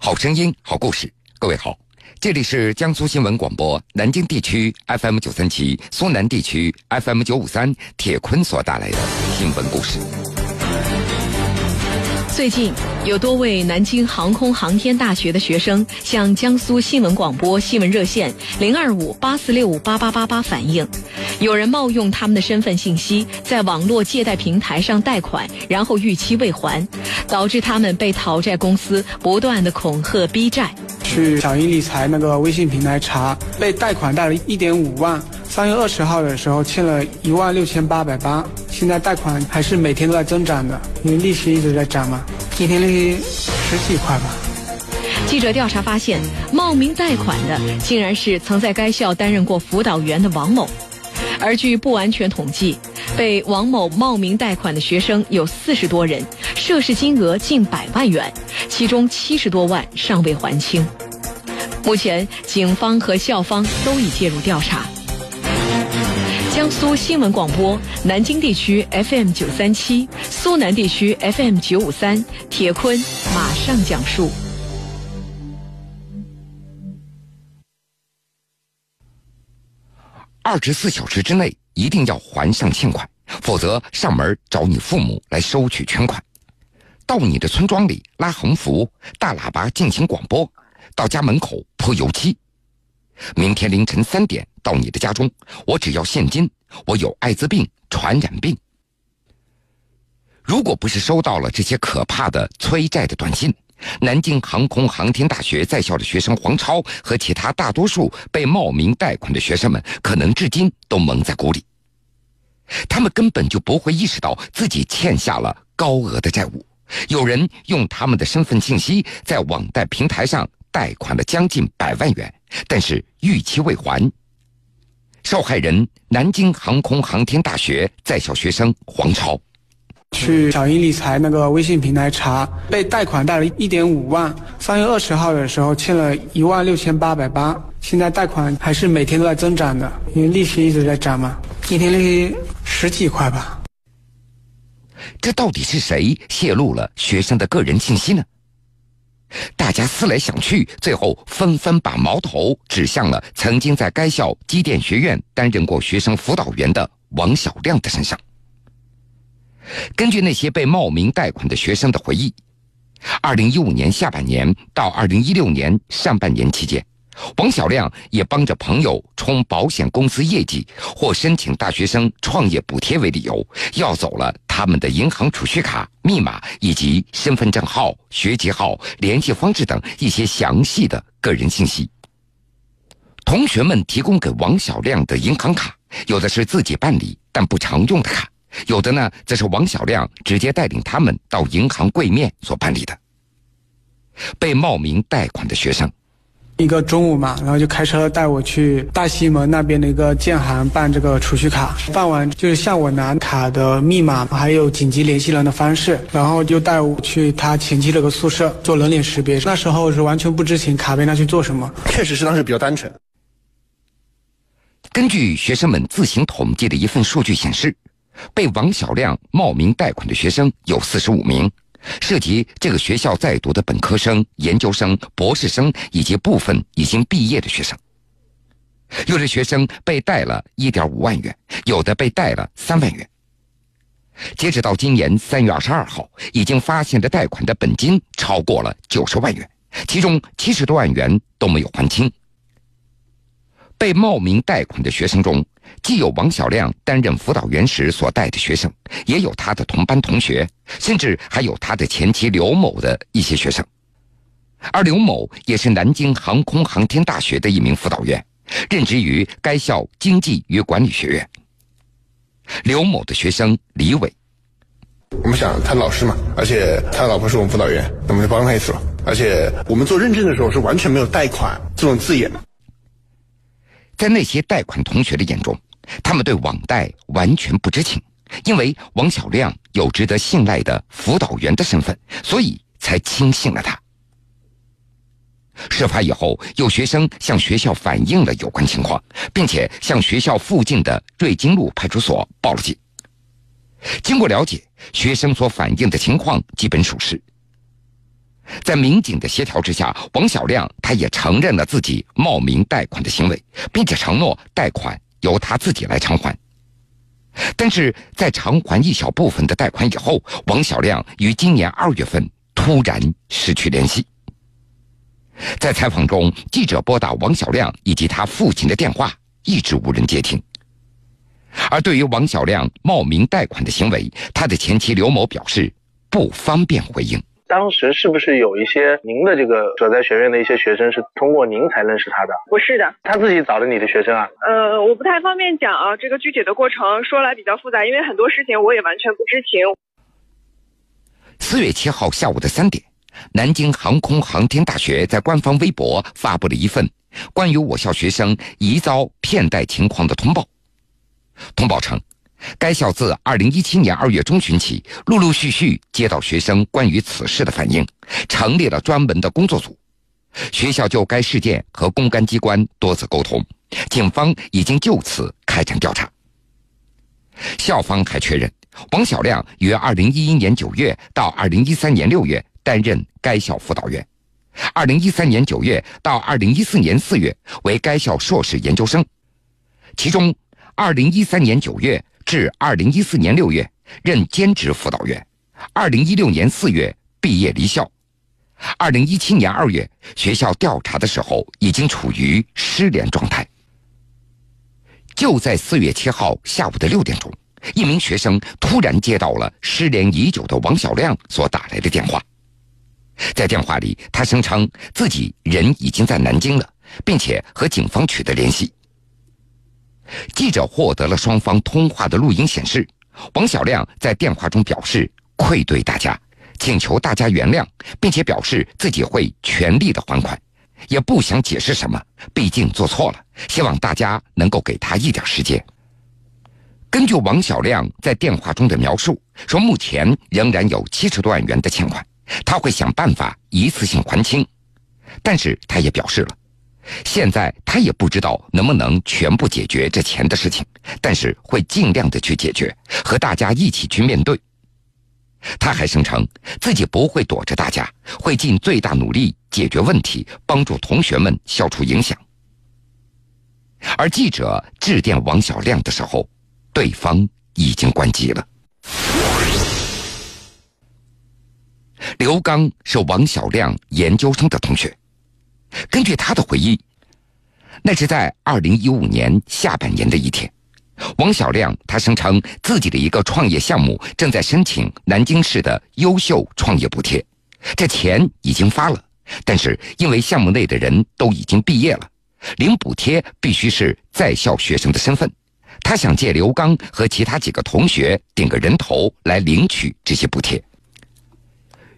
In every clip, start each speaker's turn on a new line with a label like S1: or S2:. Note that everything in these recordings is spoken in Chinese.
S1: 好声音，好故事。各位好，这里是江苏新闻广播南京地区 FM 九三七、苏南地区 FM 九五三，铁坤所带来的新闻故事。
S2: 最近，有多位南京航空航天大学的学生向江苏新闻广播新闻热线零二五八四六五八八八八反映，有人冒用他们的身份信息，在网络借贷平台上贷款，然后逾期未还，导致他们被讨债公司不断的恐吓逼债。
S3: 去小英理财那个微信平台查，被贷款贷了一点五万。三月二十号的时候欠了一万六千八百八，现在贷款还是每天都在增长的，因为利息一直在涨嘛，一天利息十几块吧。
S2: 记者调查发现，冒名贷款的竟然是曾在该校担任过辅导员的王某，而据不完全统计，被王某冒名贷款的学生有四十多人，涉事金额近百万元，其中七十多万尚未还清。目前，警方和校方都已介入调查。江苏新闻广播南京地区 FM 九三七，苏南地区 FM 九五三，铁坤马上讲述。
S1: 二十四小时之内一定要还上欠款，否则上门找你父母来收取全款。到你的村庄里拉横幅、大喇叭进行广播，到家门口泼油漆。明天凌晨三点到你的家中，我只要现金。我有艾滋病传染病。如果不是收到了这些可怕的催债的短信，南京航空航天大学在校的学生黄超和其他大多数被冒名贷款的学生们，可能至今都蒙在鼓里。他们根本就不会意识到自己欠下了高额的债务。有人用他们的身份信息在网贷平台上。贷款了将近百万元，但是逾期未还。受害人南京航空航天大学在校学生黄超，
S3: 去小英理财那个微信平台查，被贷款贷了一点五万。三月二十号的时候欠了一万六千八百八，现在贷款还是每天都在增长的，因为利息一直在涨嘛，一天利息十几块吧。
S1: 这到底是谁泄露了学生的个人信息呢？大家思来想去，最后纷纷把矛头指向了曾经在该校机电学院担任过学生辅导员的王小亮的身上。根据那些被冒名贷款的学生的回忆，二零一五年下半年到二零一六年上半年期间。王小亮也帮着朋友冲保险公司业绩，或申请大学生创业补贴为理由，要走了他们的银行储蓄卡密码以及身份证号、学籍号、联系方式等一些详细的个人信息。同学们提供给王小亮的银行卡，有的是自己办理但不常用的卡，有的呢则是王小亮直接带领他们到银行柜面所办理的。被冒名贷款的学生。
S3: 一个中午嘛，然后就开车带我去大西门那边的一个建行办这个储蓄卡，办完就是向我拿卡的密码，还有紧急联系人的方式，然后就带我去他前妻那个宿舍做人脸识别。那时候是完全不知情卡被拿去做什么，
S4: 确实是当时比较单纯。
S1: 根据学生们自行统计的一份数据显示，被王小亮冒名贷款的学生有四十五名。涉及这个学校在读的本科生、研究生、博士生以及部分已经毕业的学生。有的学生被贷了一点五万元，有的被贷了三万元。截止到今年三月二十二号，已经发现的贷款的本金超过了九十万元，其中七十多万元都没有还清。被冒名贷款的学生中，既有王小亮担任辅导员时所带的学生，也有他的同班同学，甚至还有他的前妻刘某的一些学生。而刘某也是南京航空航天大学的一名辅导员，任职于该校经济与管理学院。刘某的学生李伟，
S4: 我们想他老师嘛，而且他老婆是我们辅导员，那么就帮他一次。而且我们做认证的时候是完全没有贷款这种字眼的。
S1: 在那些贷款同学的眼中，他们对网贷完全不知情，因为王小亮有值得信赖的辅导员的身份，所以才轻信了他。事发以后，有学生向学校反映了有关情况，并且向学校附近的瑞金路派出所报了警。经过了解，学生所反映的情况基本属实。在民警的协调之下，王小亮他也承认了自己冒名贷款的行为，并且承诺贷款由他自己来偿还。但是在偿还一小部分的贷款以后，王小亮于今年二月份突然失去联系。在采访中，记者拨打王小亮以及他父亲的电话，一直无人接听。而对于王小亮冒名贷款的行为，他的前妻刘某表示不方便回应。
S5: 当时是不是有一些您的这个所在学院的一些学生是通过您才认识他的？
S6: 不是的，
S5: 他自己找的你的学生啊？
S6: 呃，我不太方便讲啊，这个具体的过程说来比较复杂，因为很多事情我也完全不知情。
S1: 四月七号下午的三点，南京航空航天大学在官方微博发布了一份关于我校学生疑遭骗贷情况的通报。通报称。该校自2017年2月中旬起，陆陆续续接到学生关于此事的反映，成立了专门的工作组。学校就该事件和公安机关多次沟通，警方已经就此开展调查。校方还确认，王小亮于2011年9月到2013年6月担任该校辅导员，2013年9月到2014年4月为该校硕士研究生，其中2013年9月。至二零一四年六月任兼职辅导员，二零一六年四月毕业离校，二零一七年二月学校调查的时候已经处于失联状态。就在四月七号下午的六点钟，一名学生突然接到了失联已久的王小亮所打来的电话，在电话里他声称自己人已经在南京了，并且和警方取得联系。记者获得了双方通话的录音，显示王小亮在电话中表示愧对大家，请求大家原谅，并且表示自己会全力的还款，也不想解释什么，毕竟做错了，希望大家能够给他一点时间。根据王小亮在电话中的描述，说目前仍然有七十多万元的欠款，他会想办法一次性还清，但是他也表示了。现在他也不知道能不能全部解决这钱的事情，但是会尽量的去解决，和大家一起去面对。他还声称自己不会躲着大家，会尽最大努力解决问题，帮助同学们消除影响。而记者致电王小亮的时候，对方已经关机了。刘刚是王小亮研究生的同学。根据他的回忆，那是在二零一五年下半年的一天，王小亮他声称自己的一个创业项目正在申请南京市的优秀创业补贴，这钱已经发了，但是因为项目内的人都已经毕业了，领补贴必须是在校学生的身份，他想借刘刚和其他几个同学顶个人头来领取这些补贴。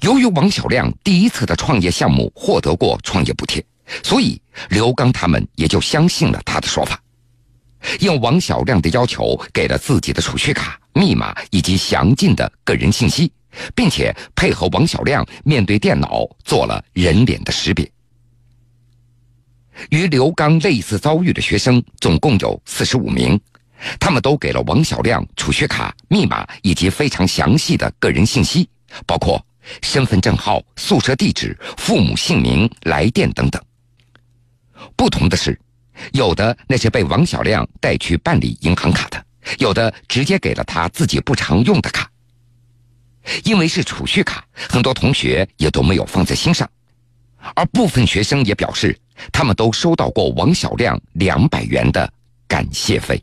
S1: 由于王小亮第一次的创业项目获得过创业补贴，所以刘刚他们也就相信了他的说法，应王小亮的要求给了自己的储蓄卡密码以及详尽的个人信息，并且配合王小亮面对电脑做了人脸的识别。与刘刚类似遭遇的学生总共有四十五名，他们都给了王小亮储蓄卡密码以及非常详细的个人信息，包括。身份证号、宿舍地址、父母姓名、来电等等。不同的是，有的那些被王小亮带去办理银行卡的，有的直接给了他自己不常用的卡。因为是储蓄卡，很多同学也都没有放在心上，而部分学生也表示，他们都收到过王小亮两百元的感谢费。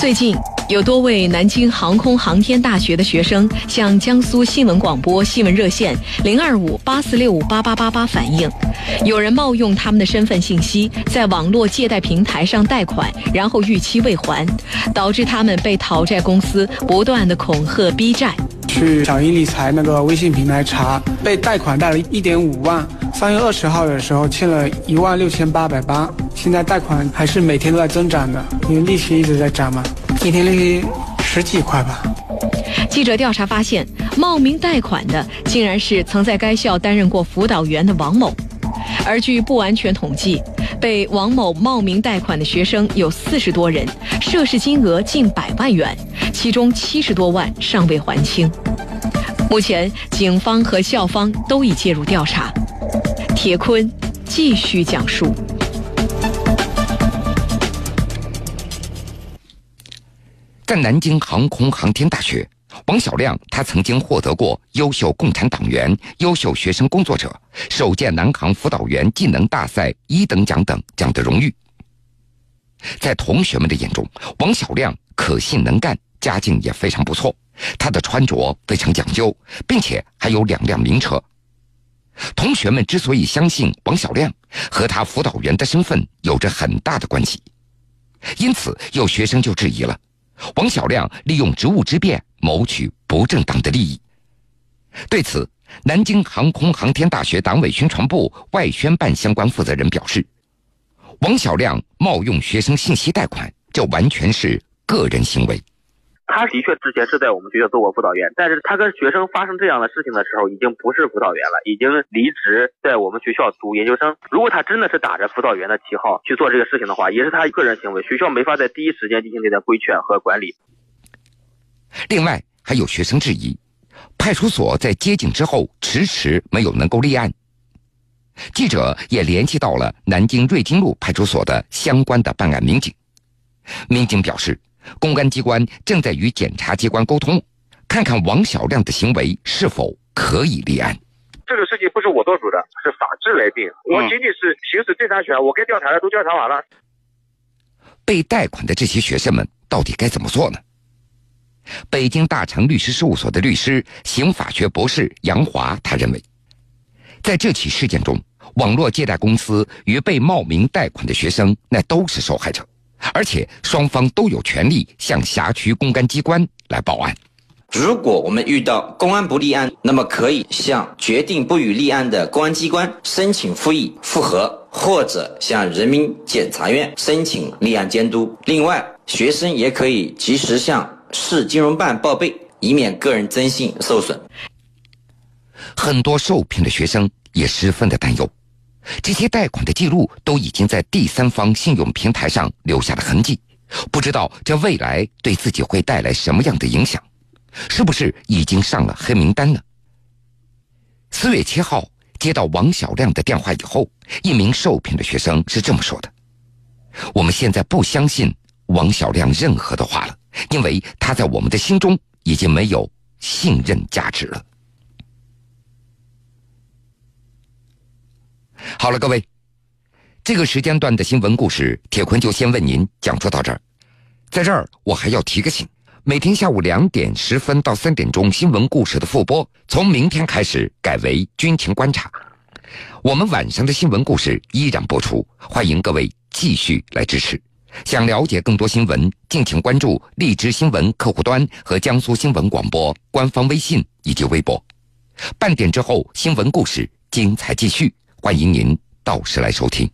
S2: 最近，有多位南京航空航天大学的学生向江苏新闻广播新闻热线零二五八四六五八八八八反映，有人冒用他们的身份信息，在网络借贷平台上贷款，然后逾期未还，导致他们被讨债公司不断的恐吓逼债。
S3: 去小英理财那个微信平台查，被贷款贷了一点五万。三月二十号的时候欠了一万六千八百八，现在贷款还是每天都在增长的，因为利息一直在涨嘛，一天利息十几块吧。
S2: 记者调查发现，冒名贷款的竟然是曾在该校担任过辅导员的王某，而据不完全统计，被王某冒名贷款的学生有四十多人，涉事金额近百万元，其中七十多万尚未还清。目前，警方和校方都已介入调查。铁坤继续讲述。
S1: 在南京航空航天大学，王小亮他曾经获得过优秀共产党员、优秀学生工作者、首届南航辅导员技能大赛一等奖等奖的荣誉。在同学们的眼中，王小亮可信能干，家境也非常不错，他的穿着非常讲究，并且还有两辆名车。同学们之所以相信王小亮，和他辅导员的身份有着很大的关系，因此有学生就质疑了。王小亮利用职务之便谋取不正当的利益。对此，南京航空航天大学党委宣传部外宣办相关负责人表示：“王小亮冒用学生信息贷款，这完全是个人行为。”
S7: 他的确之前是在我们学校做过辅导员，但是他跟学生发生这样的事情的时候，已经不是辅导员了，已经离职，在我们学校读研究生。如果他真的是打着辅导员的旗号去做这个事情的话，也是他个人行为，学校没法在第一时间进行这个规劝和管理。
S1: 另外，还有学生质疑，派出所在接警之后迟迟没有能够立案。记者也联系到了南京瑞金路派出所的相关的办案民警，民警表示。公安机关正在与检察机关沟通，看看王小亮的行为是否可以立案。
S8: 这个事情不是我做主的，是法制来定。我仅仅是行使侦查权，我该调查的都调查完了。
S1: 被贷款的这些学生们到底该怎么做呢？北京大成律师事务所的律师、刑法学博士杨华他认为，在这起事件中，网络借贷公司与被冒名贷款的学生那都是受害者。而且双方都有权利向辖区公安机关来报案。
S9: 如果我们遇到公安不立案，那么可以向决定不予立案的公安机关申请复议复核，或者向人民检察院申请立案监督。另外，学生也可以及时向市金融办报备，以免个人征信受损。
S1: 很多受骗的学生也十分的担忧。这些贷款的记录都已经在第三方信用平台上留下了痕迹，不知道这未来对自己会带来什么样的影响？是不是已经上了黑名单呢？四月七号接到王小亮的电话以后，一名受骗的学生是这么说的：“我们现在不相信王小亮任何的话了，因为他在我们的心中已经没有信任价值了。”好了，各位，这个时间段的新闻故事，铁坤就先为您讲述到这儿。在这儿，我还要提个醒：每天下午两点十分到三点钟，新闻故事的复播从明天开始改为军情观察。我们晚上的新闻故事依然播出，欢迎各位继续来支持。想了解更多新闻，敬请关注荔枝新闻客户端和江苏新闻广播官方微信以及微博。半点之后，新闻故事精彩继续。欢迎您到时来收听。